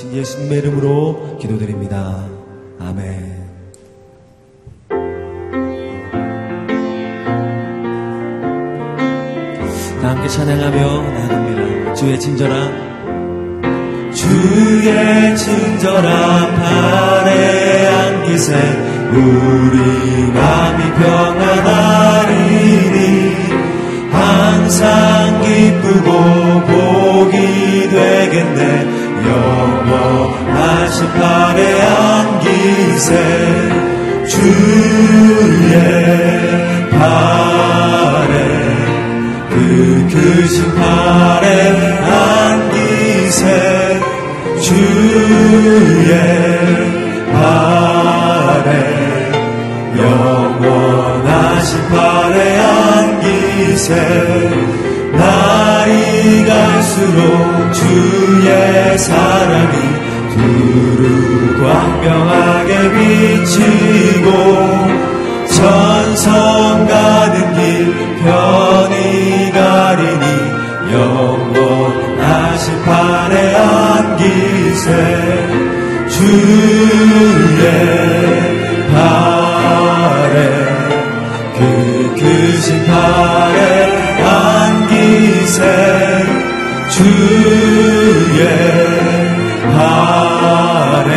살아계신 예수님의 이름으로 기도드립니다. 아멘. 다 함께 찬양하며 나갑니다. 주의 친절함 주의 친절함 발에 안기세 우리 마음이 평안하리니 항상 기쁘고 복이 되겠네 영원하신 발에 안기세 주의 발에 그 크신 팔에 안기세 주의 팔에 영원하신 팔에 안기세 날이 갈수록 주의 사랑이 두루 광명하게 비치고 천성 가는 길 편히 가리니 영원하신 팔에 안기세 주의 팔 주의 팔에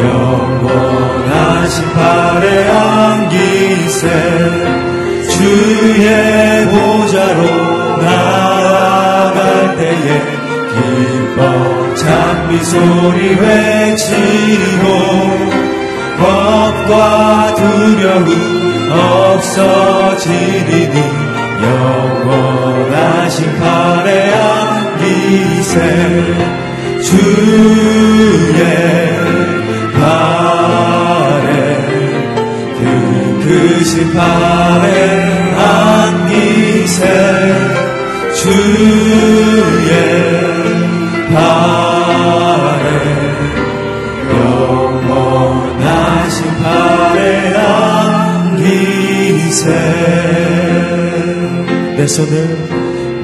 영원하신 팔에 안기세 주의 보좌로 나아갈 때에 기뻐 찬미 소리 외치고 겁과 두려움 없어지리니 영원하신 팔에 안기세. 주의 팔에 그 크신 팔에 안기세. 주의 팔에 영원하신 팔에 안기세 내 손을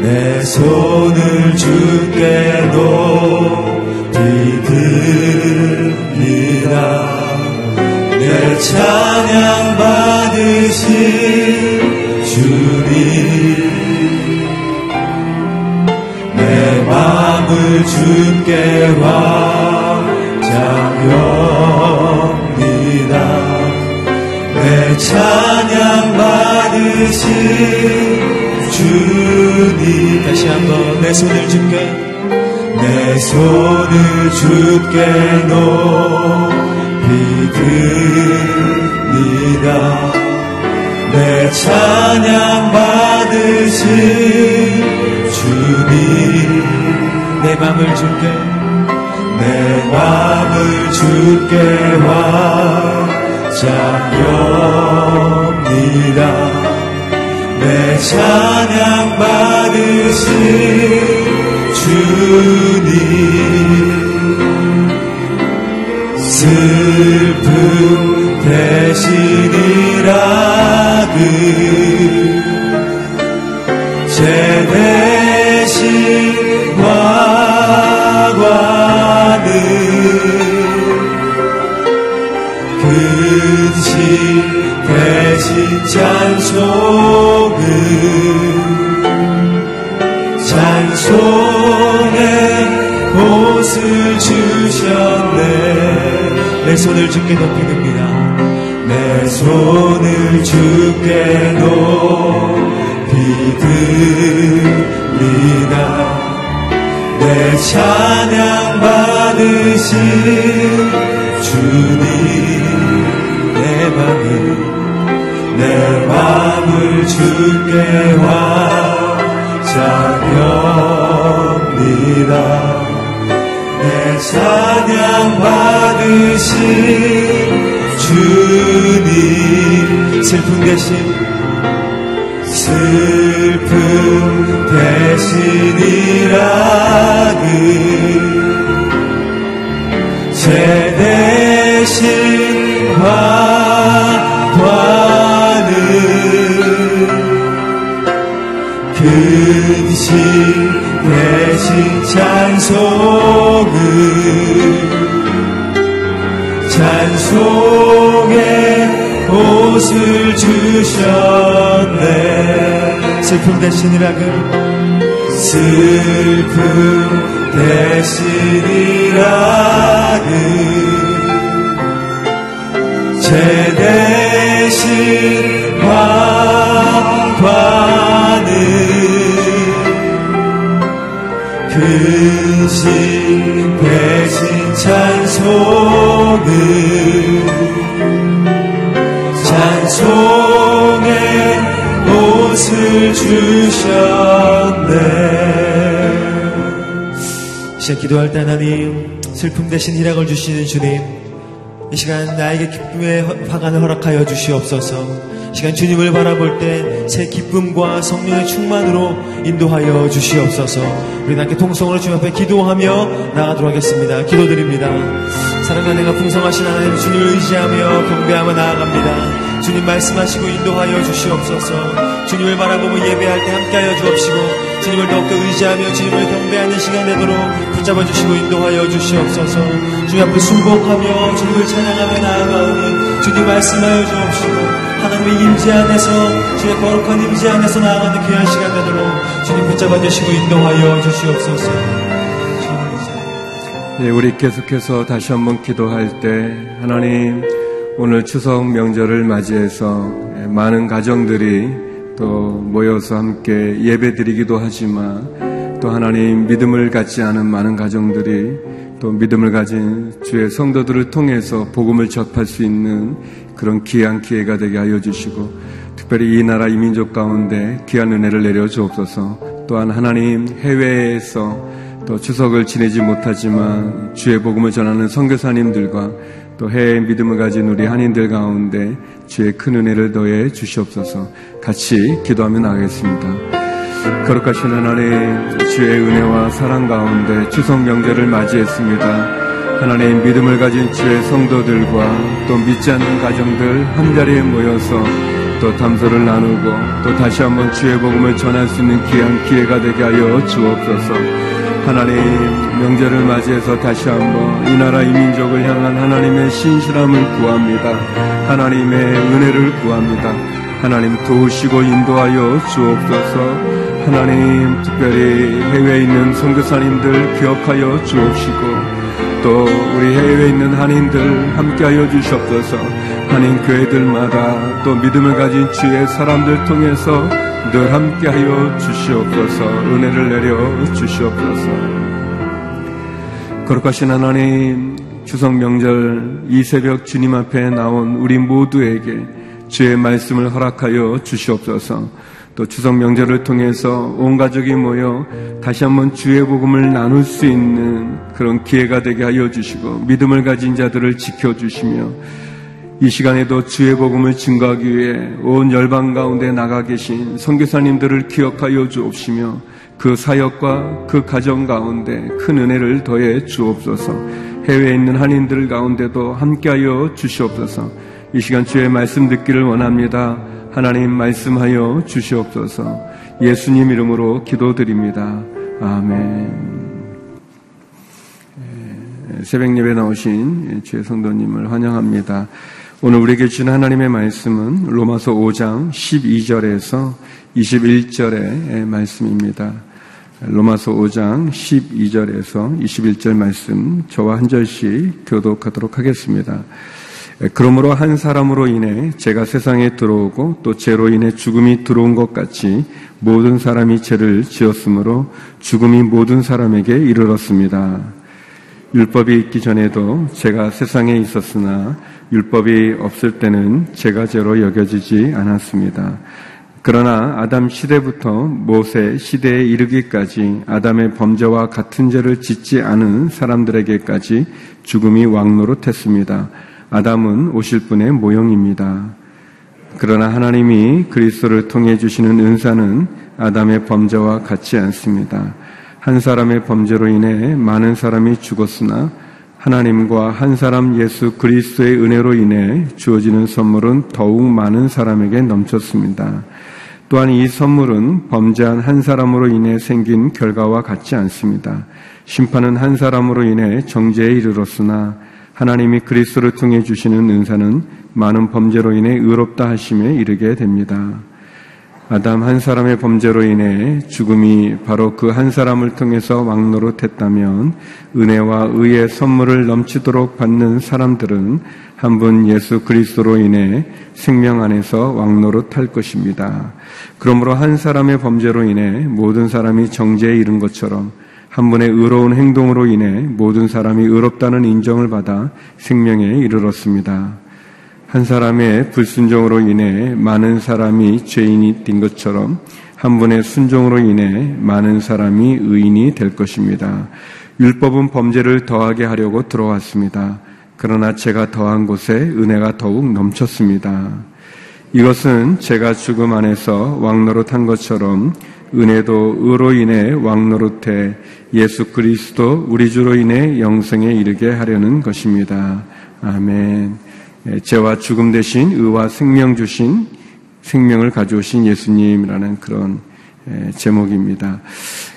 내 손을 주께 높이 듭니다 내 찬양 받으신 주님. 내 마음을 주께 완장합니다 내 찬양 받으신 주님. 다시 한번 내 손을 주께 내 손을 주께 높이 듭니다 내 찬양 받으신 주님. 내 맘을 주께 내 맘을 주께 완장합니다 내 찬양 받으신 주님. 슬픔 대신이라 그 제 대신 화관을 근심 대신 찬송을 찬송의 옷을 주셨네. 내 손을 주께 높이 듭니다. 내 손을 주께 높이 듭니다. 내 찬양 받으신 주님 내 맘을 내 맘을 주께 완장합니다. 내 찬양 받으신 주님 슬픔 대신 슬픔 대신이라 그제 대신 화 근심 대신 찬송을 찬송의 옷을 주셨네 슬픔 대신 이락을 슬픔 대신 이락을 제 대신 환관을 근심 대신 찬송을 찬송의 옷을 주셨네. 시작 기도할 때 하나님 슬픔 대신 희락을 주시는 주님 이 시간 나에게 기쁨의 화관을 허락하여 주시옵소서. 이 시간 주님을 바라볼 때 새 기쁨과 성령의 충만으로 인도하여 주시옵소서. 우리 함께 통성으로 주님 앞에 기도하며 나가도록 하겠습니다. 기도드립니다. 사랑과 내가 풍성하신 하나님 주님을 의지하며 경배하며 나아갑니다. 주님 말씀하시고 인도하여 주시옵소서. 주님을 바라보며 예배할 때 함께하여 주옵시고 주님을 더욱더 의지하며 주님을 경배하는 시간 되도록 붙잡아 주시고 인도하여 주시옵소서 주님 앞에 순복하며 주님을 찬양하며 나아가오니 주님 말씀하여 주옵시고 하나님의 임재 안에서 주의 거룩한 임재 안에서 나아가는 귀한 시간 되도록 주님 붙잡아 주시고 인도하여 주시옵소서. 네, 우리 계속해서 다시 한번 기도할 때 하나님 오늘 추석 명절을 맞이해서 많은 가정들이 또 모여서 함께 예배 드리기도 하지만 또 하나님 믿음을 갖지 않은 많은 가정들이 또 믿음을 가진 주의 성도들을 통해서 복음을 접할 수 있는 그런 귀한 기회가 되게 하여 주시고 특별히 이 나라 이민족 가운데 귀한 은혜를 내려 주옵소서 또한 하나님 해외에서 또 추석을 지내지 못하지만 주의 복음을 전하는 선교사님들과 또 해외 믿음을 가진 우리 한인들 가운데 주의 큰 은혜를 더해 주시옵소서 같이 기도하며 나가겠습니다. 거룩하신 하나님 주의 은혜와 사랑 가운데 추석 명절을 맞이했습니다. 하나님 믿음을 가진 주의 성도들과 또 믿지 않는 가정들 한자리에 모여서 또 담소를 나누고 또 다시 한번 주의 복음을 전할 수 있는 귀한 기회가 되게 하여 주옵소서. 하나님 명절을 맞이해서 다시 한번 이 나라 이 민족을 향한 하나님의 신실함을 구합니다. 하나님의 은혜를 구합니다. 하나님 도우시고 인도하여 주옵소서. 하나님 특별히 해외에 있는 선교사님들 기억하여 주옵시고 또 우리 해외에 있는 한인들 함께하여 주시옵소서. 한인 교회들마다 또 믿음을 가진 주의 사람들 통해서 늘 함께하여 주시옵소서. 은혜를 내려 주시옵소서. 거룩하신 하나님 추석 명절 이 새벽 주님 앞에 나온 우리 모두에게 주의 말씀을 허락하여 주시옵소서 또 추석 명절을 통해서 온 가족이 모여 다시 한번 주의 복음을 나눌 수 있는 그런 기회가 되게 하여 주시고 믿음을 가진 자들을 지켜 주시며 이 시간에도 주의 복음을 증거하기 위해 온 열방 가운데 나가 계신 선교사님들을 기억하여 주옵시며 그 사역과 그 가정 가운데 큰 은혜를 더해 주옵소서. 해외에 있는 한인들 가운데도 함께하여 주시옵소서. 이 시간 주의 말씀 듣기를 원합니다. 하나님 말씀하여 주시옵소서 예수님 이름으로 기도드립니다. 아멘. 예, 새벽 예배 나오신 주의 성도님을 환영합니다. 오늘 우리에게 주신 하나님의 말씀은 로마서 5장 12절에서 21절의 말씀입니다. 로마서 5장 12절에서 21절 말씀 저와 한 절씩 교독하도록 하겠습니다. 그러므로 한 사람으로 인해 제가 세상에 들어오고 또 죄로 인해 죽음이 들어온 것 같이 모든 사람이 죄를 지었으므로 죽음이 모든 사람에게 이르렀습니다. 율법이 있기 전에도 제가 세상에 있었으나 율법이 없을 때는 제가 죄로 여겨지지 않았습니다. 그러나 아담 시대부터 모세 시대에 이르기까지 아담의 범죄와 같은 죄를 짓지 않은 사람들에게까지 죽음이 왕노릇했습니다. 아담은 오실 분의 모형입니다. 그러나 하나님이 그리스도를 통해 주시는 은사는 아담의 범죄와 같지 않습니다. 한 사람의 범죄로 인해 많은 사람이 죽었으나 하나님과 한 사람 예수 그리스도의 은혜로 인해 주어지는 선물은 더욱 많은 사람에게 넘쳤습니다. 또한 이 선물은 범죄한 한 사람으로 인해 생긴 결과와 같지 않습니다. 심판은 한 사람으로 인해 정죄에 이르렀으나 하나님이 그리스도를 통해 주시는 은사는 많은 범죄로 인해 의롭다 하심에 이르게 됩니다. 아담 한 사람의 범죄로 인해 죽음이 바로 그 한 사람을 통해서 왕노릇했다면 은혜와 의의 선물을 넘치도록 받는 사람들은 한 분 예수 그리스도로 인해 생명 안에서 왕노릇할 것입니다. 그러므로 한 사람의 범죄로 인해 모든 사람이 정죄에 이른 것처럼 한 분의 의로운 행동으로 인해 모든 사람이 의롭다는 인정을 받아 생명에 이르렀습니다. 한 사람의 불순종으로 인해 많은 사람이 죄인이 된 것처럼 한 분의 순종으로 인해 많은 사람이 의인이 될 것입니다. 율법은 범죄를 더하게 하려고 들어왔습니다. 그러나 제가 더한 곳에 은혜가 더욱 넘쳤습니다. 이것은 제가 죽음 안에서 왕노릇 한 것처럼 은혜도 의로 인해 왕노릇해 예수 그리스도 우리 주로 인해 영생에 이르게 하려는 것입니다. 아멘. 예, 죄와 죽음 대신 의와 생명 주신 생명을 가져오신 예수님이라는 그런 예, 제목입니다.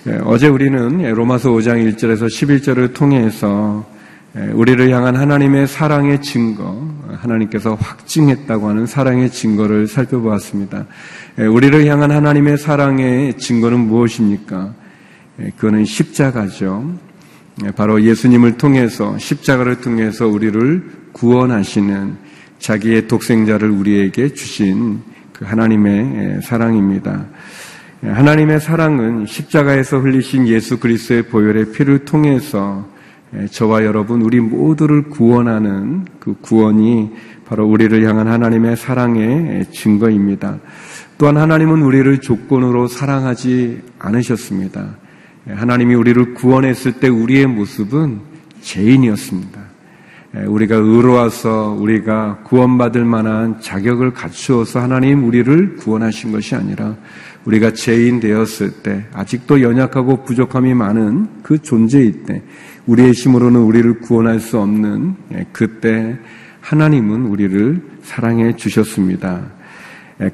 예, 어제 우리는 로마서 5장 1절에서 11절을 통해서 우리를 향한 하나님의 사랑의 증거, 하나님께서 확증했다고 하는 사랑의 증거를 살펴보았습니다. 우리를 향한 하나님의 사랑의 증거는 무엇입니까? 그거는 십자가죠. 바로 예수님을 통해서, 십자가를 통해서 우리를 구원하시는 자기의 독생자를 우리에게 주신 그 하나님의 사랑입니다. 하나님의 사랑은 십자가에서 흘리신 예수 그리스도의 보혈의 피를 통해서 저와 여러분 우리 모두를 구원하는 그 구원이 바로 우리를 향한 하나님의 사랑의 증거입니다. 또한 하나님은 우리를 조건으로 사랑하지 않으셨습니다. 하나님이 우리를 구원했을 때 우리의 모습은 죄인이었습니다. 우리가 의로워서 우리가 구원받을 만한 자격을 갖추어서 하나님 우리를 구원하신 것이 아니라 우리가 죄인 되었을 때 아직도 연약하고 부족함이 많은 그 존재일 때 우리의 힘으로는 우리를 구원할 수 없는 그때 하나님은 우리를 사랑해 주셨습니다.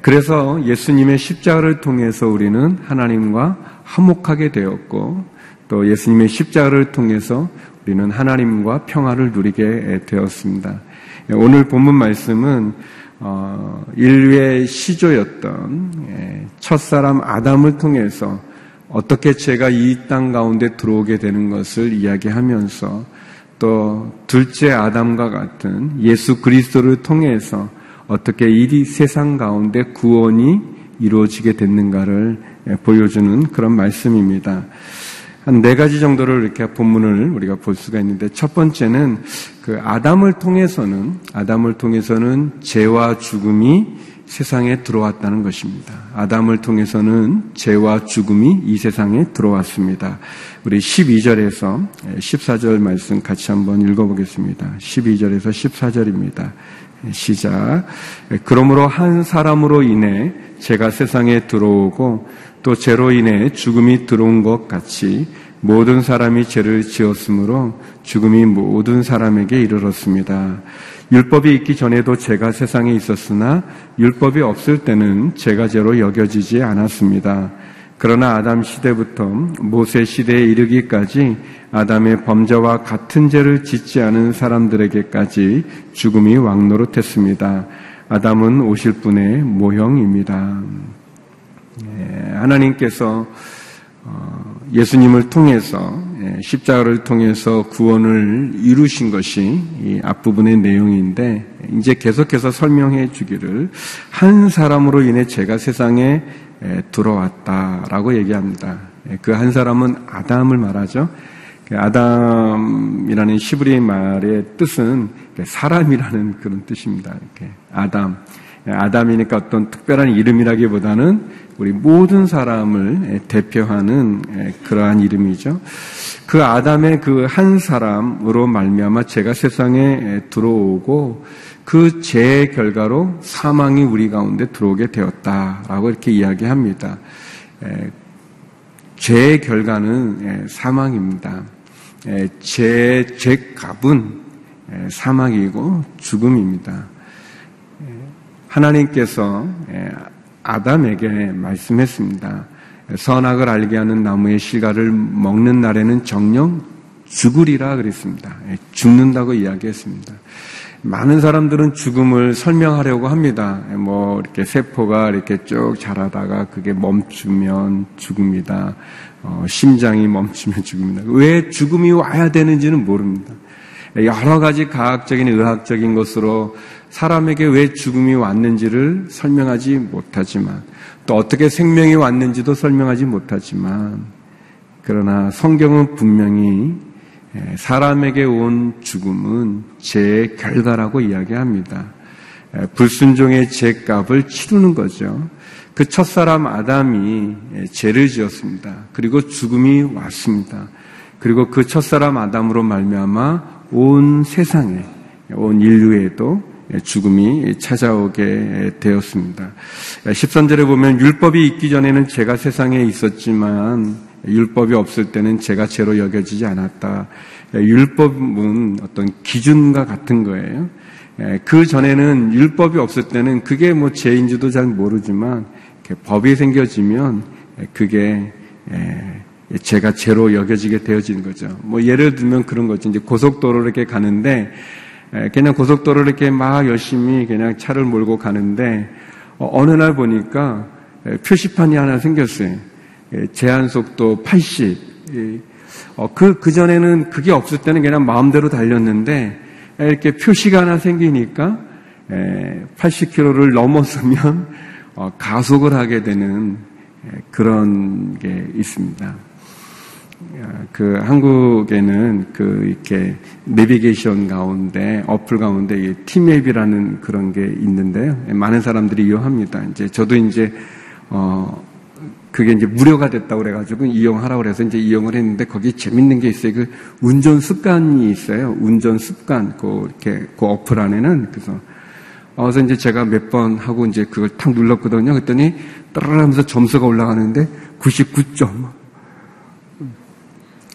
그래서 예수님의 십자가를 통해서 우리는 하나님과 화목하게 되었고 또 예수님의 십자가를 통해서 우리는 하나님과 평화를 누리게 되었습니다. 오늘 본문 말씀은 어, 인류의 시조였던 예, 첫사람 아담을 통해서 어떻게 제가 이 땅 가운데 들어오게 되는 것을 이야기하면서 또 둘째 아담과 같은 예수 그리스도를 통해서 어떻게 이 세상 가운데 구원이 이루어지게 됐는가를 예, 보여주는 그런 말씀입니다. 한 네 가지 정도를 이렇게 본문을 우리가 볼 수가 있는데 첫 번째는 그 아담을 통해서는 아담을 통해서는 죄와 죽음이 세상에 들어왔다는 것입니다. 아담을 통해서는 죄와 죽음이 이 세상에 들어왔습니다. 우리 12절에서 14절 말씀 같이 한번 읽어보겠습니다. 12절에서 14절입니다. 시작. 그러므로 한 사람으로 인해 제가 세상에 들어오고 또 죄로 인해 죽음이 들어온 것 같이 모든 사람이 죄를 지었으므로 죽음이 모든 사람에게 이르렀습니다. 율법이 있기 전에도 죄가 세상에 있었으나 율법이 없을 때는 죄가 죄로 여겨지지 않았습니다. 그러나 아담 시대부터 모세 시대에 이르기까지 아담의 범죄와 같은 죄를 짓지 않은 사람들에게까지 죽음이 왕노릇했습니다. 아담은 오실 분의 모형입니다. 예, 하나님께서 어, 예수님을 통해서 예, 십자가를 통해서 구원을 이루신 것이 이 앞부분의 내용인데 이제 계속해서 설명해 주기를 한 사람으로 인해 제가 세상에 예, 들어왔다라고 얘기합니다. 그 한 사람은 아담을 말하죠. 그 아담이라는 시브리 말의 뜻은 사람이라는 그런 뜻입니다. 아담. 아담이니까 어떤 특별한 이름이라기보다는 우리 모든 사람을 대표하는 그러한 이름이죠. 그 아담의 그 한 사람으로 말미암아 제가 세상에 들어오고 그 죄의 결과로 사망이 우리 가운데 들어오게 되었다라고 이렇게 이야기합니다. 죄의 결과는 사망입니다. 죄, 죄값은 사망이고 죽음입니다. 하나님께서 아담에게 말씀했습니다. 선악을 알게 하는 나무의 실과를 먹는 날에는 정령 죽으리라 그랬습니다. 예, 죽는다고 이야기했습니다. 많은 사람들은 죽음을 설명하려고 합니다. 예, 뭐 이렇게 세포가 이렇게 쭉 자라다가 그게 멈추면 죽음이다. 어, 심장이 멈추면 죽음이다. 왜 죽음이 와야 되는지는 모릅니다. 예, 여러 가지 과학적인 의학적인 것으로 사람에게 왜 죽음이 왔는지를 설명하지 못하지만 또 어떻게 생명이 왔는지도 설명하지 못하지만 그러나 성경은 분명히 예, 사람에게 온 죽음은 죄의 결과라고 이야기합니다. 예, 불순종의 죄값을 치르는 거죠. 그 첫사람 아담이 예, 죄를 지었습니다. 그리고 죽음이 왔습니다. 그리고 그 첫사람 아담으로 말미암아 온 세상에 온 인류에도 죽음이 찾아오게 되었습니다. 13절에 보면 율법이 있기 전에는 제가 세상에 있었지만 율법이 없을 때는 제가 죄로 여겨지지 않았다. 율법은 어떤 기준과 같은 거예요. 그 전에는 율법이 없을 때는 그게 뭐 죄인지도 잘 모르지만 법이 생겨지면 그게 제가 죄로 여겨지게 되어지는 거죠. 뭐 예를 들면 그런 거죠. 이제 고속도로 이렇게 가는데 그냥 고속도로를 이렇게 막 열심히 그냥 차를 몰고 가는데 어, 어느 날 보니까 표시판이 하나 생겼어요. 제한 속도 80. 어, 그, 그전에는 그게 없을 때는 그냥 마음대로 달렸는데 이렇게 표시가 하나 생기니까 80km를 넘었으면 어, 가속을 하게 되는 그런 게 있습니다. 그 한국에는 그 이렇게 내비게이션 가운데 어플 가운데 티맵이라는 그런 게 있는데요. 많은 사람들이 이용합니다. 이제 저도 이제 어 그게 이제 무료가 됐다고 그래가지고 이용하라고 그래서 이제 이용을 했는데 거기 재밌는 게 있어요. 그 운전 습관이 있어요. 운전 습관 그 이렇게 그 어플 안에는 그래서 어서 이제 제가 몇 번 하고 이제 그걸 탁 눌렀거든요. 그랬더니 따라하면서 점수가 올라가는데 99점.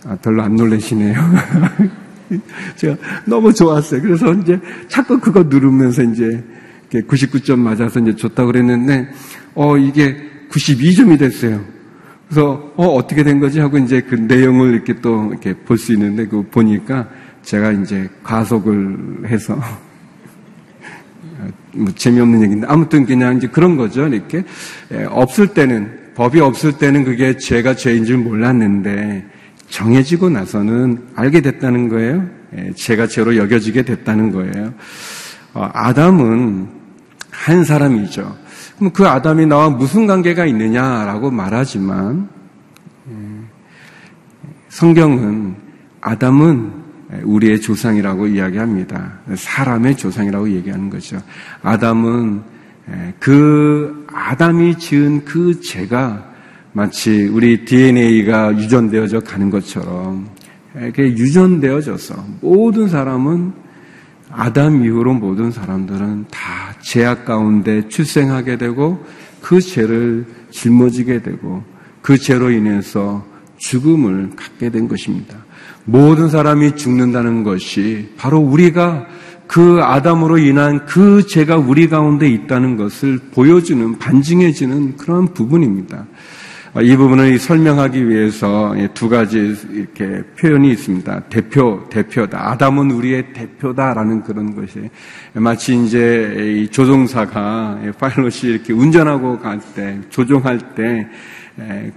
아, 별로 안 놀라시네요. 제가 너무 좋았어요. 그래서 이제 자꾸 그거 누르면서 이제 99점 맞아서 이제 좋다고 그랬는데, 어, 이게 92점이 됐어요. 그래서, 어, 어떻게 된 거지? 하고 이제 그 내용을 이렇게 또 이렇게 볼 수 있는데, 그 보니까 제가 이제 가속을 해서, 뭐 재미없는 얘기인데, 아무튼 그냥 이제 그런 거죠. 이렇게. 예, 없을 때는, 법이 없을 때는 그게 죄가 죄인 줄 몰랐는데, 정해지고 나서는 알게 됐다는 거예요. 예, 제가 죄로 여겨지게 됐다는 거예요. 어, 아담은 한 사람이죠. 그럼 그 아담이 나와 무슨 관계가 있느냐라고 말하지만 예, 성경은 아담은 우리의 조상이라고 이야기합니다. 사람의 조상이라고 얘기하는 거죠. 아담은 예, 그 아담이 지은 그 죄가 마치 우리 DNA가 유전되어져 가는 것처럼 이렇게 유전되어져서 모든 사람은 아담 이후로 모든 사람들은 다 죄악 가운데 출생하게 되고 그 죄를 짊어지게 되고 그 죄로 인해서 죽음을 갖게 된 것입니다. 모든 사람이 죽는다는 것이 바로 우리가 그 아담으로 인한 그 죄가 우리 가운데 있다는 것을 보여주는 반증해주는 그런 부분입니다. 어, 이 부분을 설명하기 위해서 두 가지 이렇게 표현이 있습니다. 대표, 대표다. 아담은 우리의 대표다라는 그런 것이 마치 이제 조종사가 파일럿이 이렇게 운전하고 갈 때, 조종할 때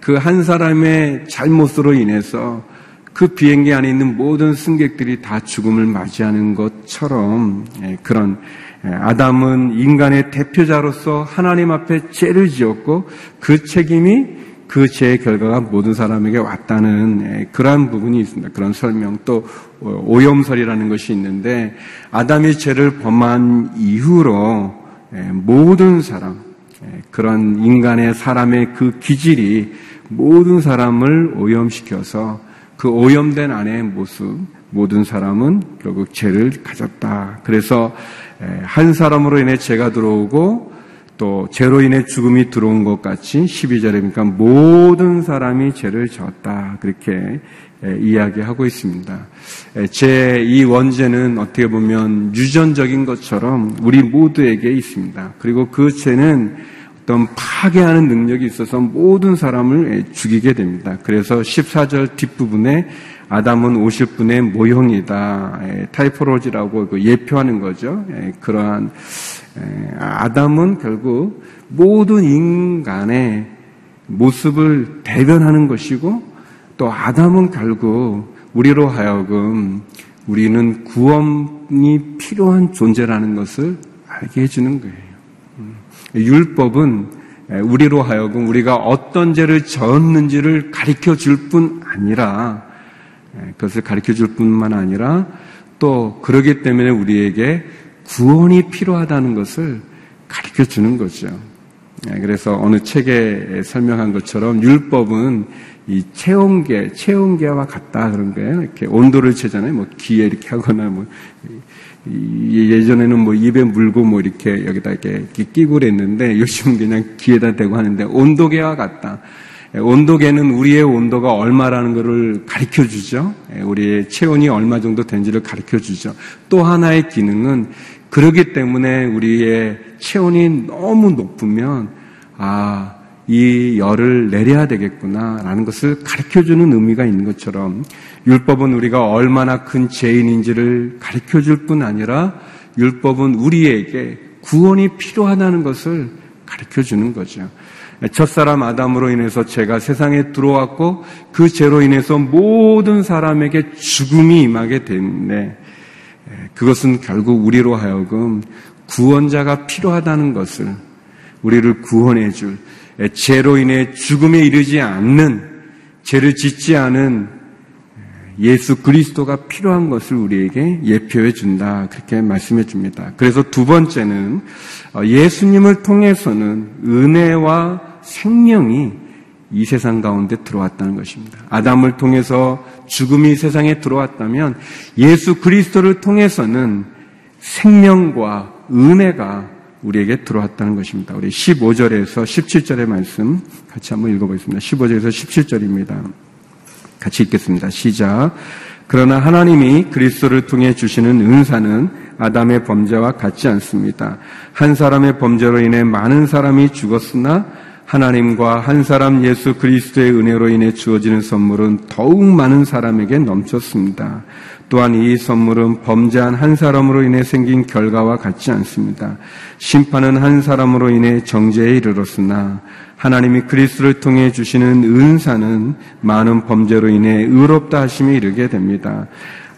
그 한 사람의 잘못으로 인해서 그 비행기 안에 있는 모든 승객들이 다 죽음을 맞이하는 것처럼 그런 아담은 인간의 대표자로서 하나님 앞에 죄를 지었고 그 책임이 그 죄의 결과가 모든 사람에게 왔다는 예, 그러한 부분이 있습니다. 그런 설명 또 어, 오염설이라는 것이 있는데 아담이 죄를 범한 이후로 예, 모든 사람 예, 그런 인간의 사람의 그 기질이 모든 사람을 오염시켜서 그 오염된 안의 모습 모든 사람은 결국 죄를 가졌다. 그래서 한 사람으로 인해 죄가 들어오고 또 죄로 인해 죽음이 들어온 것 같이 12절에 보니까 모든 사람이 죄를 졌다. 그렇게 이야기하고 있습니다. 제 이 원죄는 어떻게 보면 유전적인 것처럼 우리 모두에게 있습니다. 그리고 그 죄는 어떤 파괴하는 능력이 있어서 모든 사람을 죽이게 됩니다. 그래서 14절 뒷부분에 아담은 50분의 모형이다. 타이포로지라고 그 예표하는 거죠. 그러한 아담은 결국 모든 인간의 모습을 대변하는 것이고 또 아담은 결국 우리로 하여금 우리는 구원이 필요한 존재라는 것을 알게 해주는 거예요. 음. 율법은 우리로 하여금 우리가 어떤 죄를 졌는지를 가르쳐 줄 뿐 아니라 그것을 가르쳐 줄 뿐만 아니라 또 그러기 때문에 우리에게 구원이 필요하다는 것을 가르쳐 주는 거죠. 그래서 어느 책에 설명한 것처럼 율법은 이 체온계, 체온계와 같다 그런 거예요. 이렇게 온도를 재잖아요. 뭐 귀에 이렇게 하거나 뭐 예전에는 뭐 입에 물고 뭐 이렇게 여기다 이렇게 끼고 그랬는데 요즘은 그냥 귀에다 대고 하는데 온도계와 같다. 온도계는 우리의 온도가 얼마라는 것을 가르쳐 주죠. 우리의 체온이 얼마 정도 된지를 가르쳐 주죠. 또 하나의 기능은 그러기 때문에 우리의 체온이 너무 높으면 아, 이 열을 내려야 되겠구나라는 것을 가르쳐 주는 의미가 있는 것처럼 율법은 우리가 얼마나 큰 죄인인지를 가르쳐 줄 뿐 아니라 율법은 우리에게 구원이 필요하다는 것을 가르쳐 주는 거죠. 첫사람 아담으로 인해서 죄가 세상에 들어왔고 그 죄로 인해서 모든 사람에게 죽음이 임하게 됐는데 그것은 결국 우리로 하여금 구원자가 필요하다는 것을 우리를 구원해 줄 죄로 인해 죽음에 이르지 않는 죄를 짓지 않은 예수 그리스도가 필요한 것을 우리에게 예표해 준다. 그렇게 말씀해 줍니다. 그래서 두 번째는 어, 예수님을 통해서는 은혜와 생명이 이 세상 가운데 들어왔다는 것입니다. 아담을 통해서 죽음이 세상에 들어왔다면 예수 그리스도를 통해서는 생명과 은혜가 우리에게 들어왔다는 것입니다. 우리 15절에서 17절의 말씀 같이 한번 읽어보겠습니다. 15절에서 17절입니다. 같이 읽겠습니다. 시작. 그러나 하나님이 그리스도를 통해 주시는 은사는 아담의 범죄와 같지 않습니다. 한 사람의 범죄로 인해 많은 사람이 죽었으나 하나님과 한 사람 예수 그리스도의 은혜로 인해 주어지는 선물은 더욱 많은 사람에게 넘쳤습니다. 또한 이 선물은 범죄한 한 사람으로 인해 생긴 결과와 같지 않습니다. 심판은 한 사람으로 인해 정죄에 이르렀으나 하나님이 그리스도를 통해 주시는 은사는 많은 범죄로 인해 의롭다 하심에 이르게 됩니다.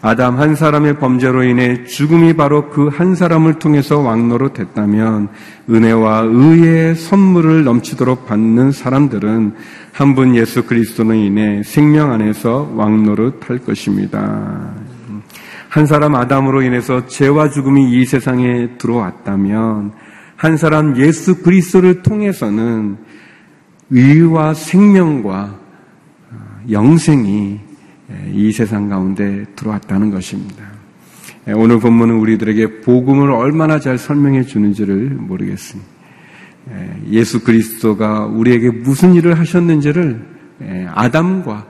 아담 한 사람의 범죄로 인해 죽음이 바로 그 한 사람을 통해서 왕노로 됐다면 은혜와 의의 선물을 넘치도록 받는 사람들은 한 분 예수 그리스도로 인해 생명 안에서 왕노를 탈 것입니다. 한 사람 아담으로 인해서 죄와 죽음이 이 세상에 들어왔다면 한 사람 예수 그리스도를 통해서는 의와 생명과 영생이 이 세상 가운데 들어왔다는 것입니다. 오늘 본문은 우리들에게 복음을 얼마나 잘 설명해 주는지를 모르겠습니다. 예수 그리스도가 우리에게 무슨 일을 하셨는지를 아담과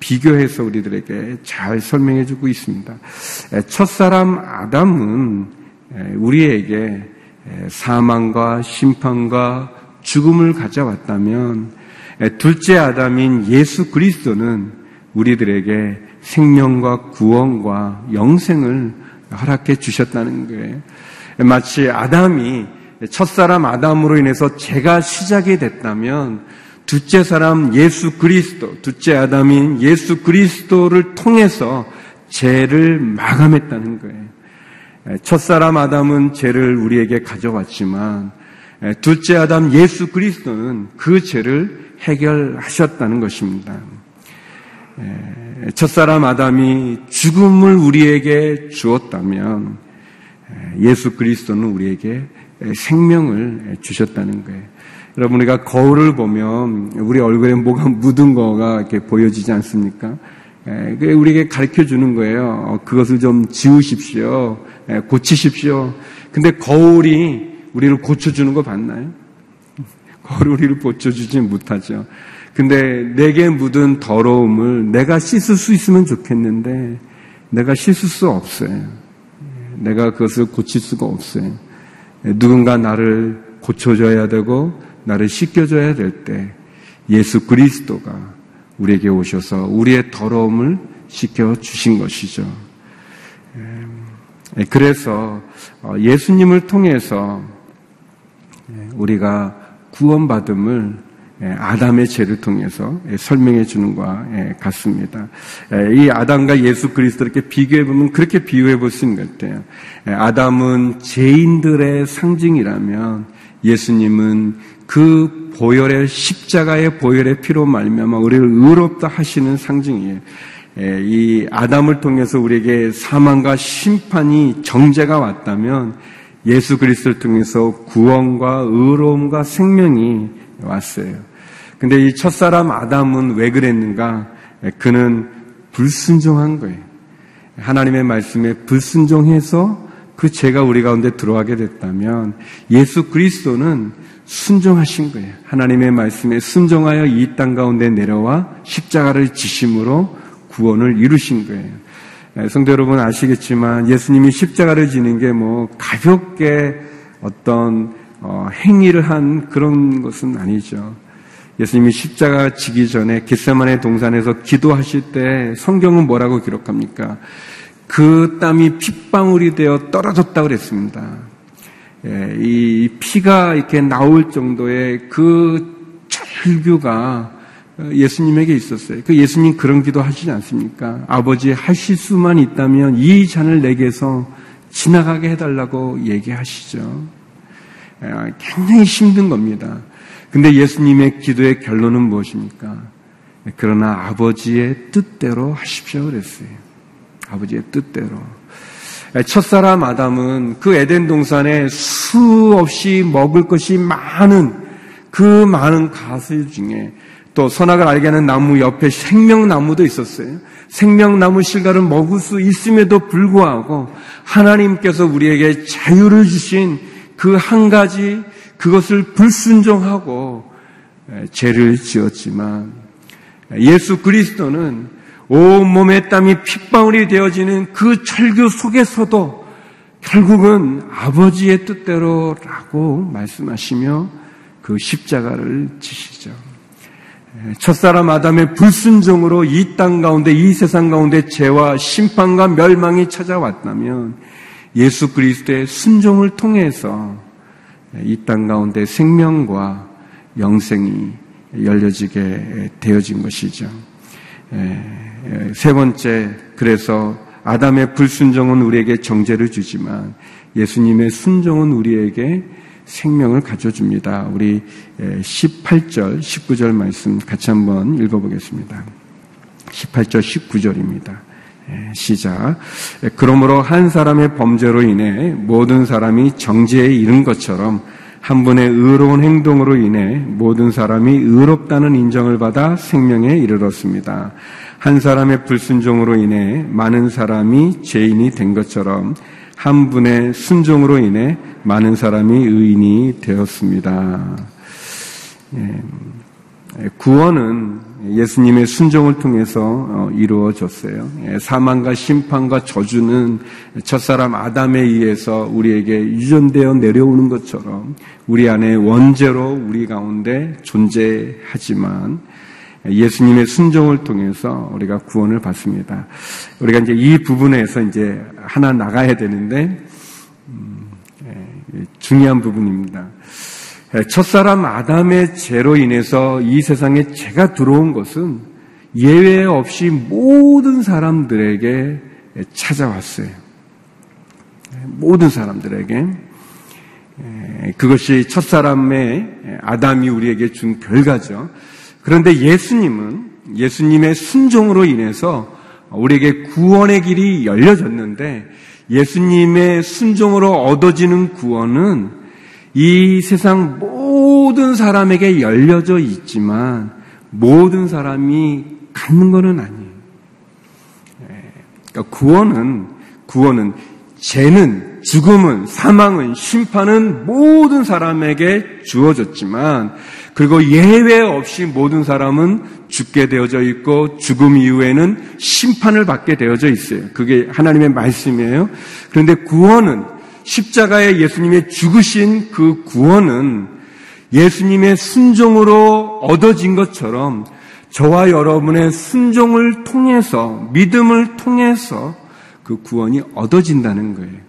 비교해서 우리들에게 잘 설명해 주고 있습니다. 첫사람 아담은 우리에게 사망과 심판과 죽음을 가져왔다면 둘째 아담인 예수 그리스도는 우리들에게 생명과 구원과 영생을 허락해 주셨다는 거예요. 마치 아담이 첫사람 아담으로 인해서 죄가 시작이 됐다면 둘째 사람 예수 그리스도, 둘째 아담인 예수 그리스도를 통해서 죄를 마감했다는 거예요. 첫사람 아담은 죄를 우리에게 가져왔지만 둘째 아담 예수 그리스도는 그 죄를 해결하셨다는 것입니다. 첫사람 아담이 죽음을 우리에게 주었다면 예수 그리스도는 우리에게 생명을 주셨다는 거예요. 여러분 우리가 거울을 보면 우리 얼굴에 뭐가 묻은 거가 이렇게 보여지지 않습니까? 그 우리에게 가르쳐 주는 거예요. 어, 그것을 좀 지우십시오. 고치십시오. 근데 거울이 우리를 고쳐주는 거 봤나요? 거울이 우리를 고쳐주지 못하죠. 근데 내게 묻은 더러움을 내가 씻을 수 있으면 좋겠는데 내가 씻을 수 없어요. 내가 그것을 고칠 수가 없어요. 누군가 나를 고쳐줘야 되고 나를 씻겨줘야 될 때 예수 그리스도가 우리에게 오셔서 우리의 더러움을 시켜 주신 것이죠. 예, 그래서 어, 예수님을 통해서 예, 우리가 구원받음을 예, 아담의 죄를 통해서 설명해 주는 것과 같습니다. 이 아담과 예수 그리스도 이렇게 비교해 보면 그렇게 비유해 볼 수 있는 것 같아요. 아담은 죄인들의 상징이라면 예수님은 그 보혈의 십자가의 보혈의 피로 말미암아 우리를 의롭다 하시는 상징이에요. 예, 이 아담을 통해서 우리에게 사망과 심판이 정죄가 왔다면 예수 그리스도를 통해서 구원과 의로움과 생명이 왔어요. 근데 이 첫사람 아담은 왜 그랬는가? 예, 그는 불순종한 거예요. 하나님의 말씀에 불순종해서 그 죄가 우리 가운데 들어가게 됐다면 예수 그리스도는 순종하신 거예요. 하나님의 말씀에 순종하여 이 땅 가운데 내려와 십자가를 지심으로 구원을 이루신 거예요. 예, 성도 여러분 아시겠지만 예수님이 십자가를 지는 게 뭐 가볍게 어떤 어, 행위를 한 그런 것은 아니죠. 예수님이 십자가 지기 전에 겟세만의 동산에서 기도하실 때 성경은 뭐라고 기록합니까? 그 땀이 핏방울이 되어 떨어졌다고 그랬습니다. 예, 이 피가 이렇게 나올 정도의 그 절규가 예수님에게 있었어요. 그 예수님 그런 기도 하시지 않습니까? 아버지 하실 수만 있다면 이 잔을 내게서 지나가게 해달라고 얘기하시죠. 예, 굉장히 힘든 겁니다. 근데 예수님의 기도의 결론은 무엇입니까? 그러나 아버지의 뜻대로 하십시오 그랬어요. 아버지의 뜻대로. 첫사람 아담은 그 에덴 동산에 수없이 먹을 것이 많은 그 많은 가수 중에 또 선악을 알게 하는 나무 옆에 생명나무도 있었어요. 생명나무 실과를 먹을 수 있음에도 불구하고 하나님께서 우리에게 자유를 주신 그 한 가지 그것을 불순종하고 죄를 지었지만 예수 그리스도는 온몸의 땀이 핏방울이 되어지는 그 철교 속에서도 결국은 아버지의 뜻대로라고 말씀하시며 그 십자가를 지시죠. 첫사람 아담의 불순종으로 이 땅 가운데 이 세상 가운데 죄와 심판과 멸망이 찾아왔다면 예수 그리스도의 순종을 통해서 이 땅 가운데 생명과 영생이 열려지게 되어진 것이죠. 세 번째, 그래서 아담의 불순종은 우리에게 정죄를 주지만 예수님의 순종은 우리에게 생명을 가져줍니다. 우리 18절, 19절 말씀 같이 한번 읽어보겠습니다. 18절, 19절입니다. 시작. 그러므로 한 사람의 범죄로 인해 모든 사람이 정죄에 이른 것처럼 한 분의 의로운 행동으로 인해 모든 사람이 의롭다는 인정을 받아 생명에 이르렀습니다. 한 사람의 불순종으로 인해 많은 사람이 죄인이 된 것처럼 한 분의 순종으로 인해 많은 사람이 의인이 되었습니다. 예, 구원은 예수님의 순종을 통해서 어, 이루어졌어요. 예, 사망과 심판과 저주는 첫사람 아담에 의해서 우리에게 유전되어 내려오는 것처럼 우리 안에 원죄로 우리 가운데 존재하지만 예수님의 순종을 통해서 우리가 구원을 받습니다. 우리가 이제 이 부분에서 이제 하나 나가야 되는데 음, 예, 중요한 부분입니다. 예, 첫사람 아담의 죄로 인해서 이 세상에 죄가 들어온 것은 예외 없이 모든 사람들에게 찾아왔어요. 예, 모든 사람들에게 그것이 첫사람의 아담이 우리에게 준 결과죠. 그런데 예수님은 예수님의 순종으로 인해서 우리에게 구원의 길이 열려졌는데 예수님의 순종으로 얻어지는 구원은 이 세상 모든 사람에게 열려져 있지만 모든 사람이 갖는 것은 아니에요. 그러니까 구원은 구원은 죄는 죽음은 사망은 심판은 모든 사람에게 주어졌지만 그리고 예외 없이 모든 사람은 죽게 되어져 있고 죽음 이후에는 심판을 받게 되어져 있어요. 그게 하나님의 말씀이에요. 그런데 구원은 십자가에 예수님의 죽으신 그 구원은 예수님의 순종으로 얻어진 것처럼 저와 여러분의 순종을 통해서, 믿음을 통해서 그 구원이 얻어진다는 거예요.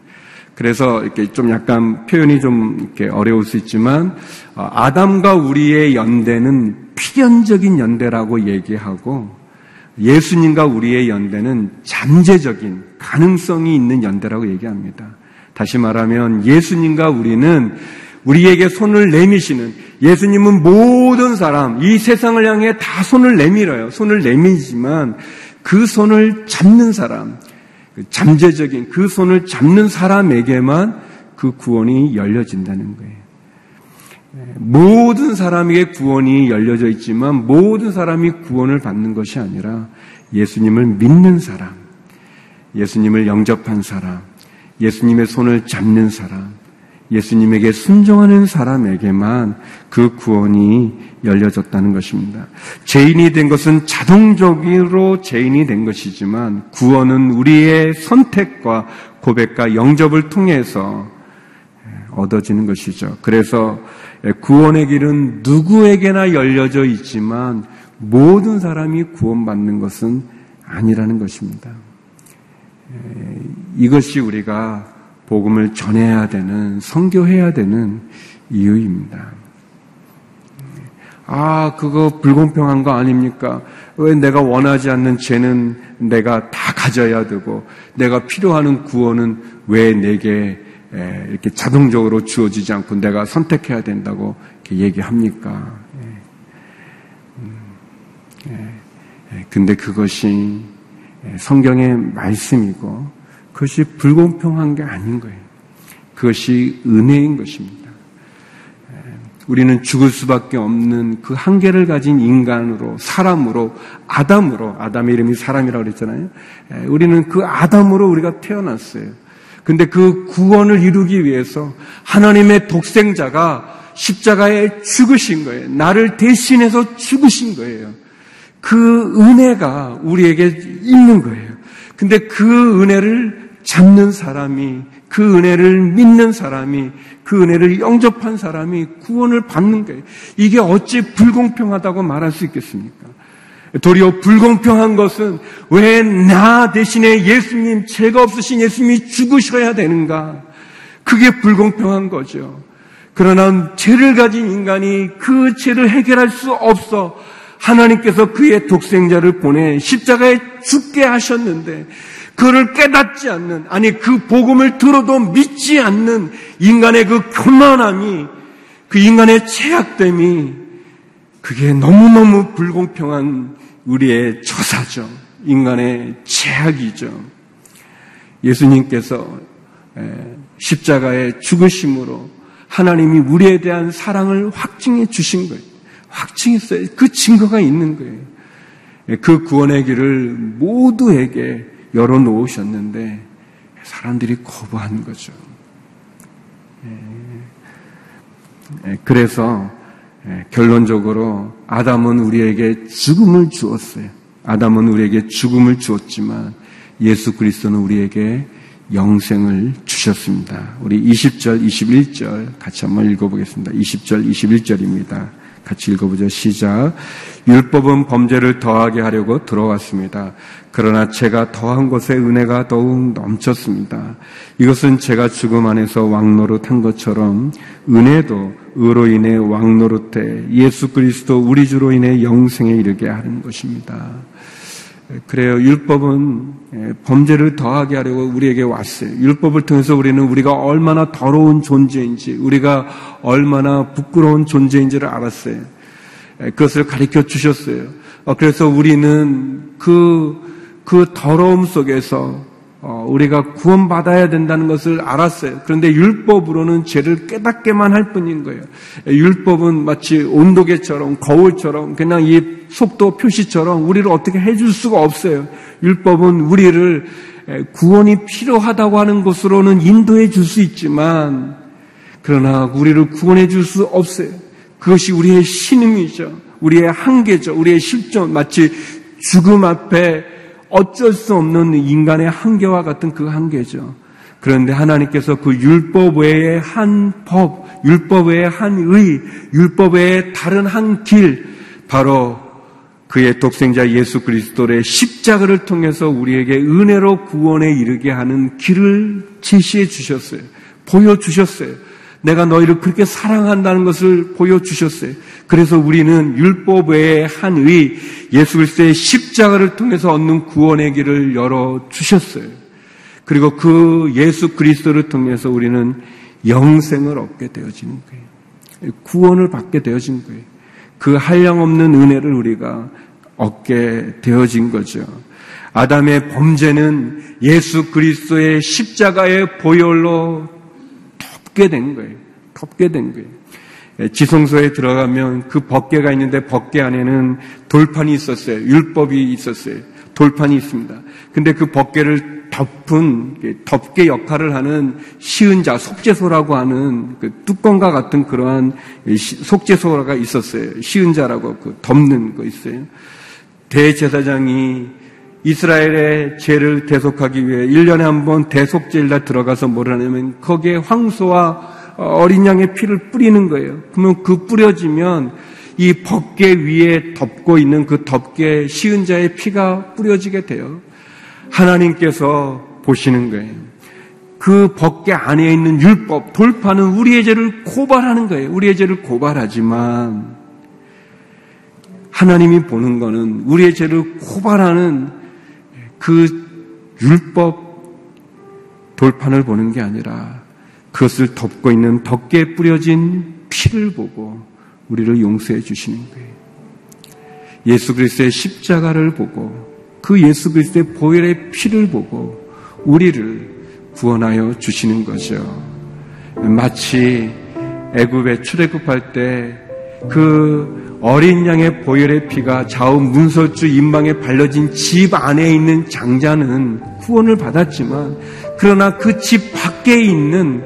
그래서 이렇게 좀 약간 표현이 좀 이렇게 어려울 수 있지만, 어, 아담과 우리의 연대는 필연적인 연대라고 얘기하고, 예수님과 우리의 연대는 잠재적인 가능성이 있는 연대라고 얘기합니다. 다시 말하면 예수님과 우리는 우리에게 손을 내미시는 예수님은 모든 사람, 이 세상을 향해 다 손을 내밀어요. 손을 내밀지만 그 손을 잡는 사람, 그 잠재적인 그 손을 잡는 사람에게만 그 구원이 열려진다는 거예요. 모든 사람에게 구원이 열려져 있지만 모든 사람이 구원을 받는 것이 아니라 예수님을 믿는 사람, 예수님을 영접한 사람, 예수님의 손을 잡는 사람, 예수님에게 순종하는 사람에게만 그 구원이 열려졌다는 것입니다. 죄인이 된 것은 자동적으로 죄인이 된 것이지만 구원은 우리의 선택과 고백과 영접을 통해서 얻어지는 것이죠. 그래서 구원의 길은 누구에게나 열려져 있지만 모든 사람이 구원받는 것은 아니라는 것입니다. 이것이 우리가 복음을 전해야 되는, 성교해야 되는 이유입니다. 아, 그거 불공평한 거 아닙니까? 왜 내가 원하지 않는 죄는 내가 다 가져야 되고, 내가 필요하는 구원은 왜 내게 이렇게 자동적으로 주어지지 않고 내가 선택해야 된다고 얘기합니까? 음, 근데 그것이 성경의 말씀이고, 그것이 불공평한 게 아닌 거예요. 그것이 은혜인 것입니다. 우리는 죽을 수밖에 없는 그 한계를 가진 인간으로, 사람으로, 아담으로, 아담의 이름이 사람이라고 그랬잖아요. 우리는 그 아담으로 우리가 태어났어요. 근데 그 구원을 이루기 위해서 하나님의 독생자가 십자가에 죽으신 거예요. 나를 대신해서 죽으신 거예요. 그 은혜가 우리에게 있는 거예요. 근데 그 은혜를 잡는 사람이 그 은혜를 믿는 사람이 그 은혜를 영접한 사람이 구원을 받는 거예요. 이게 어찌 불공평하다고 말할 수 있겠습니까? 도리어 불공평한 것은 왜 나 대신에 예수님, 죄가 없으신 예수님이 죽으셔야 되는가? 그게 불공평한 거죠. 그러나 죄를 가진 인간이 그 죄를 해결할 수 없어 하나님께서 그의 독생자를 보내 십자가에 죽게 하셨는데 그를 깨닫지 않는, 아니 그 복음을 들어도 믿지 않는 인간의 그 교만함이, 그 인간의 죄악됨이, 그게 너무너무 불공평한 우리의 처사죠. 인간의 죄악이죠. 예수님께서 십자가의 죽으심으로 하나님이 우리에 대한 사랑을 확증해 주신 거예요. 확증했어요. 그 증거가 있는 거예요. 그 구원의 길을 모두에게 열어놓으셨는데 사람들이 거부한 거죠. 예. 예, 그래서 예, 결론적으로 아담은 우리에게 죽음을 주었어요. 아담은 우리에게 죽음을 주었지만 예수 그리스도는 우리에게 영생을 주셨습니다. 우리 20절, 21절 같이 한번 읽어보겠습니다. 20절, 21절입니다. 같이 읽어보죠. 시작. 율법은 범죄를 더하게 하려고 들어왔습니다. 그러나 제가 더한 것에 은혜가 더욱 넘쳤습니다. 이것은 제가 죽음 안에서 왕노릇한 것처럼 은혜도 의로 인해 왕노릇해 예수 그리스도 우리 주로 인해 영생에 이르게 하는 것입니다. 그래요. 율법은 예, 범죄를 더하게 하려고 우리에게 왔어요. 율법을 통해서 우리는 우리가 얼마나 더러운 존재인지, 우리가 얼마나 부끄러운 존재인지를 알았어요. 예, 그것을 가르쳐 주셨어요. 어, 그래서 우리는 그, 그 더러움 속에서 어, 우리가 구원받아야 된다는 것을 알았어요. 그런데 율법으로는 죄를 깨닫게만 할 뿐인 거예요. 율법은 마치 온도계처럼 거울처럼 그냥 이 속도 표시처럼 우리를 어떻게 해줄 수가 없어요. 율법은 우리를 구원이 필요하다고 하는 것으로는 인도해 줄 수 있지만 그러나 우리를 구원해 줄 수 없어요. 그것이 우리의 신음이죠. 우리의 한계죠. 우리의 실존 마치 죽음 앞에 어쩔 수 없는 인간의 한계와 같은 그 한계죠. 그런데 하나님께서 그 율법 외의 한 법, 율법 외의 한 의, 율법 외의 다른 한 길, 바로 그의 독생자 예수 그리스도의 십자가를 통해서 우리에게 은혜로 구원에 이르게 하는 길을 제시해 주셨어요. 보여주셨어요. 내가 너희를 그렇게 사랑한다는 것을 보여주셨어요. 그래서 우리는 율법 외에 한 의, 예수 그리스도의 십자가를 통해서 얻는 구원의 길을 열어주셨어요. 그리고 그 예수 그리스도를 통해서 우리는 영생을 얻게 되어지는 거예요. 구원을 받게 되어진 거예요. 그 한량없는 은혜를 우리가 얻게 되어진 거죠. 아담의 범죄는 예수 그리스도의 십자가의 보혈로 덮게 된 거예요. 덮게 된 거예요. 예, 지성소에 들어가면 그 법계가 있는데 법계 안에는 돌판이 있었어요. 율법이 있었어요. 돌판이 있습니다. 근데 그 법계를 덮은 덮개 역할을 하는 시은자 속죄소라고 하는 그 뚜껑과 같은 그러한 속죄소가 있었어요. 시은자라고 그 덮는 거 있어요. 대제사장이 이스라엘의 죄를 대속하기 위해 1년에 한 번 대속제일날 들어가서 뭘 하냐면 거기에 황소와 어린 양의 피를 뿌리는 거예요. 그러면 그 뿌려지면 이 법계 위에 덮고 있는 그 덮개 시은 자의 피가 뿌려지게 돼요. 하나님께서 보시는 거예요. 그 법계 안에 있는 율법, 돌파는 우리의 죄를 고발하는 거예요. 우리의 죄를 고발하지만 하나님이 보는 거는 우리의 죄를 고발하는 그 율법 돌판을 보는 게 아니라 그것을 덮고 있는 덕에 뿌려진 피를 보고 우리를 용서해 주시는 거예요. 예수 그리스도의 십자가를 보고 그 예수 그리스도의 보혈의 피를 보고 우리를 구원하여 주시는 거죠. 마치 애굽에 출애굽할 때그 어린 양의 보혈의 피가 좌우 문서주 인방에 발려진 집 안에 있는 장자는 구원을 받았지만 그러나 그 집 밖에 있는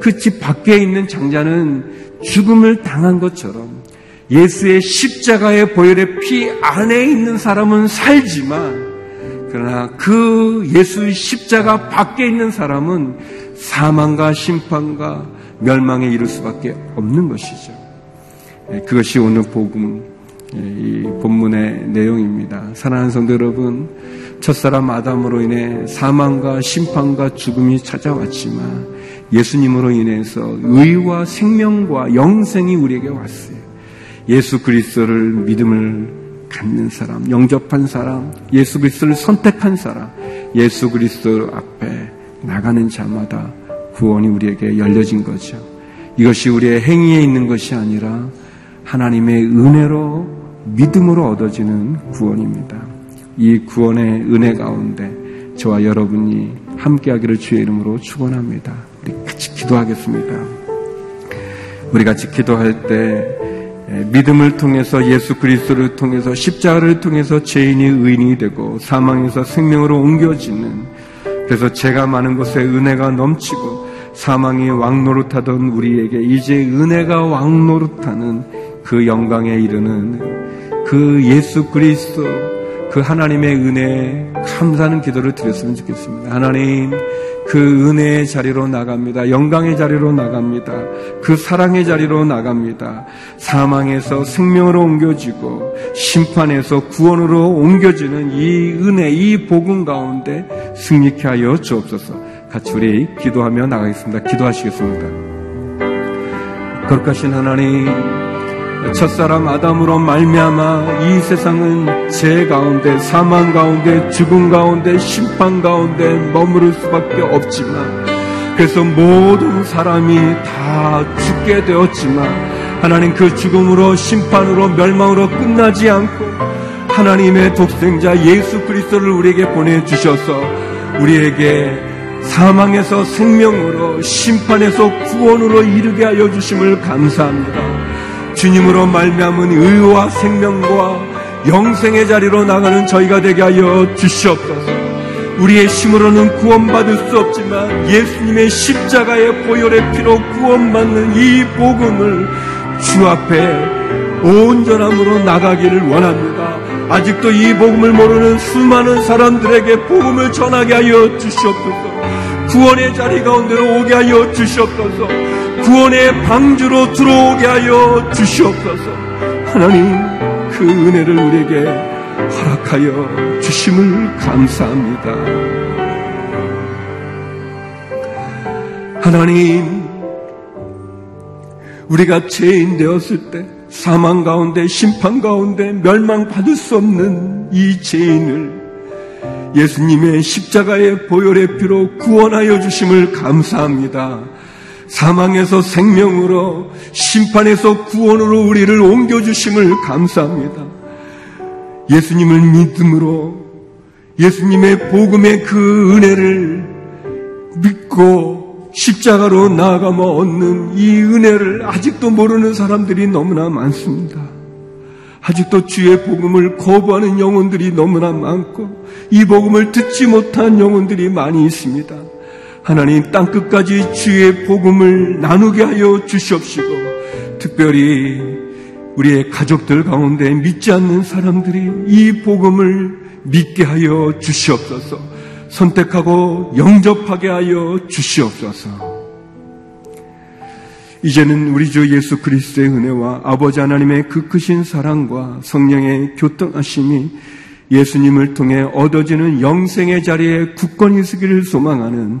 그 집 밖에 있는 장자는 죽음을 당한 것처럼 예수의 십자가의 보혈의 피 안에 있는 사람은 살지만 그러나 그 예수의 십자가 밖에 있는 사람은 사망과 심판과 멸망에 이를 수밖에 없는 것이죠. 예, 그것이 오늘 복음 예, 이 본문의 내용입니다. 사랑하는 성도 여러분, 첫사람 아담으로 인해 사망과 심판과 죽음이 찾아왔지만 예수님으로 인해서 의와 생명과 영생이 우리에게 왔어요. 예수 그리스도를 믿음을 갖는 사람, 영접한 사람, 예수 그리스도를 선택한 사람, 예수 그리스도 앞에 나가는 자마다 구원이 우리에게 열려진 거죠. 이것이 우리의 행위에 있는 것이 아니라 하나님의 은혜로 믿음으로 얻어지는 구원입니다. 이 구원의 은혜 가운데 저와 여러분이 함께하기를 주의 이름으로 축원합니다. 우리 같이 기도하겠습니다. 우리 같이 기도할 때 믿음을 통해서 예수 그리스도를 통해서 십자가를 통해서 죄인이 의인이 되고 사망에서 생명으로 옮겨지는 그래서 죄가 많은 곳에 은혜가 넘치고 사망이 왕노릇하던 우리에게 이제 은혜가 왕노릇하는 그 영광에 이르는 그 예수 그리스도 그 하나님의 은혜에 감사하는 기도를 드렸으면 좋겠습니다. 하나님, 그 은혜의 자리로 나갑니다. 영광의 자리로 나갑니다. 그 사랑의 자리로 나갑니다. 사망에서 생명으로 옮겨지고 심판에서 구원으로 옮겨지는 이 은혜, 이 복음 가운데 승리케 하여 주옵소서. 같이 우리 기도하며 나가겠습니다. 기도하시겠습니다. 거룩하신 하나님, 첫사람 아담으로 말미암아 이 세상은 죄 가운데 사망 가운데 죽음 가운데 심판 가운데 머무를 수밖에 없지만 그래서 모든 사람이 다 죽게 되었지만 하나님 그 죽음으로 심판으로 멸망으로 끝나지 않고 하나님의 독생자 예수 그리스도를 우리에게 보내 주셔서 우리에게 사망에서 생명으로 심판에서 구원으로 이르게 하여 주심을 감사합니다. 주님으로 말미암은 의와 생명과 영생의 자리로 나가는 저희가 되게 하여 주시옵소서. 우리의 힘으로는 구원받을 수 없지만 예수님의 십자가의 보혈의 피로 구원받는 이 복음을 주 앞에 온전함으로 나가기를 원합니다. 아직도 이 복음을 모르는 수많은 사람들에게 복음을 전하게 하여 주시옵소서. 구원의 자리 가운데로 오게 하여 주시옵소서. 구원의 방주로 들어오게 하여 주시옵소서. 하나님, 그 은혜를 우리에게 허락하여 주심을 감사합니다. 하나님, 우리가 죄인 되었을 때 사망 가운데 심판 가운데 멸망받을 수 없는 이 죄인을 예수님의 십자가의 보혈의 피로 구원하여 주심을 감사합니다. 사망에서 생명으로 심판에서 구원으로 우리를 옮겨주심을 감사합니다. 예수님을 믿음으로 예수님의 복음의 그 은혜를 믿고 십자가로 나아가며 얻는 이 은혜를 아직도 모르는 사람들이 너무나 많습니다. 아직도 주의 복음을 거부하는 영혼들이 너무나 많고 이 복음을 듣지 못한 영혼들이 많이 있습니다. 하나님 땅 끝까지 주의 복음을 나누게 하여 주시옵시고 특별히 우리의 가족들 가운데 믿지 않는 사람들이 이 복음을 믿게 하여 주시옵소서. 선택하고 영접하게 하여 주시옵소서. 이제는 우리 주 예수 그리스도의 은혜와 아버지 하나님의 그 크신 사랑과 성령의 교통하심이 예수님을 통해 얻어지는 영생의 자리에 굳건히 서기를 소망하는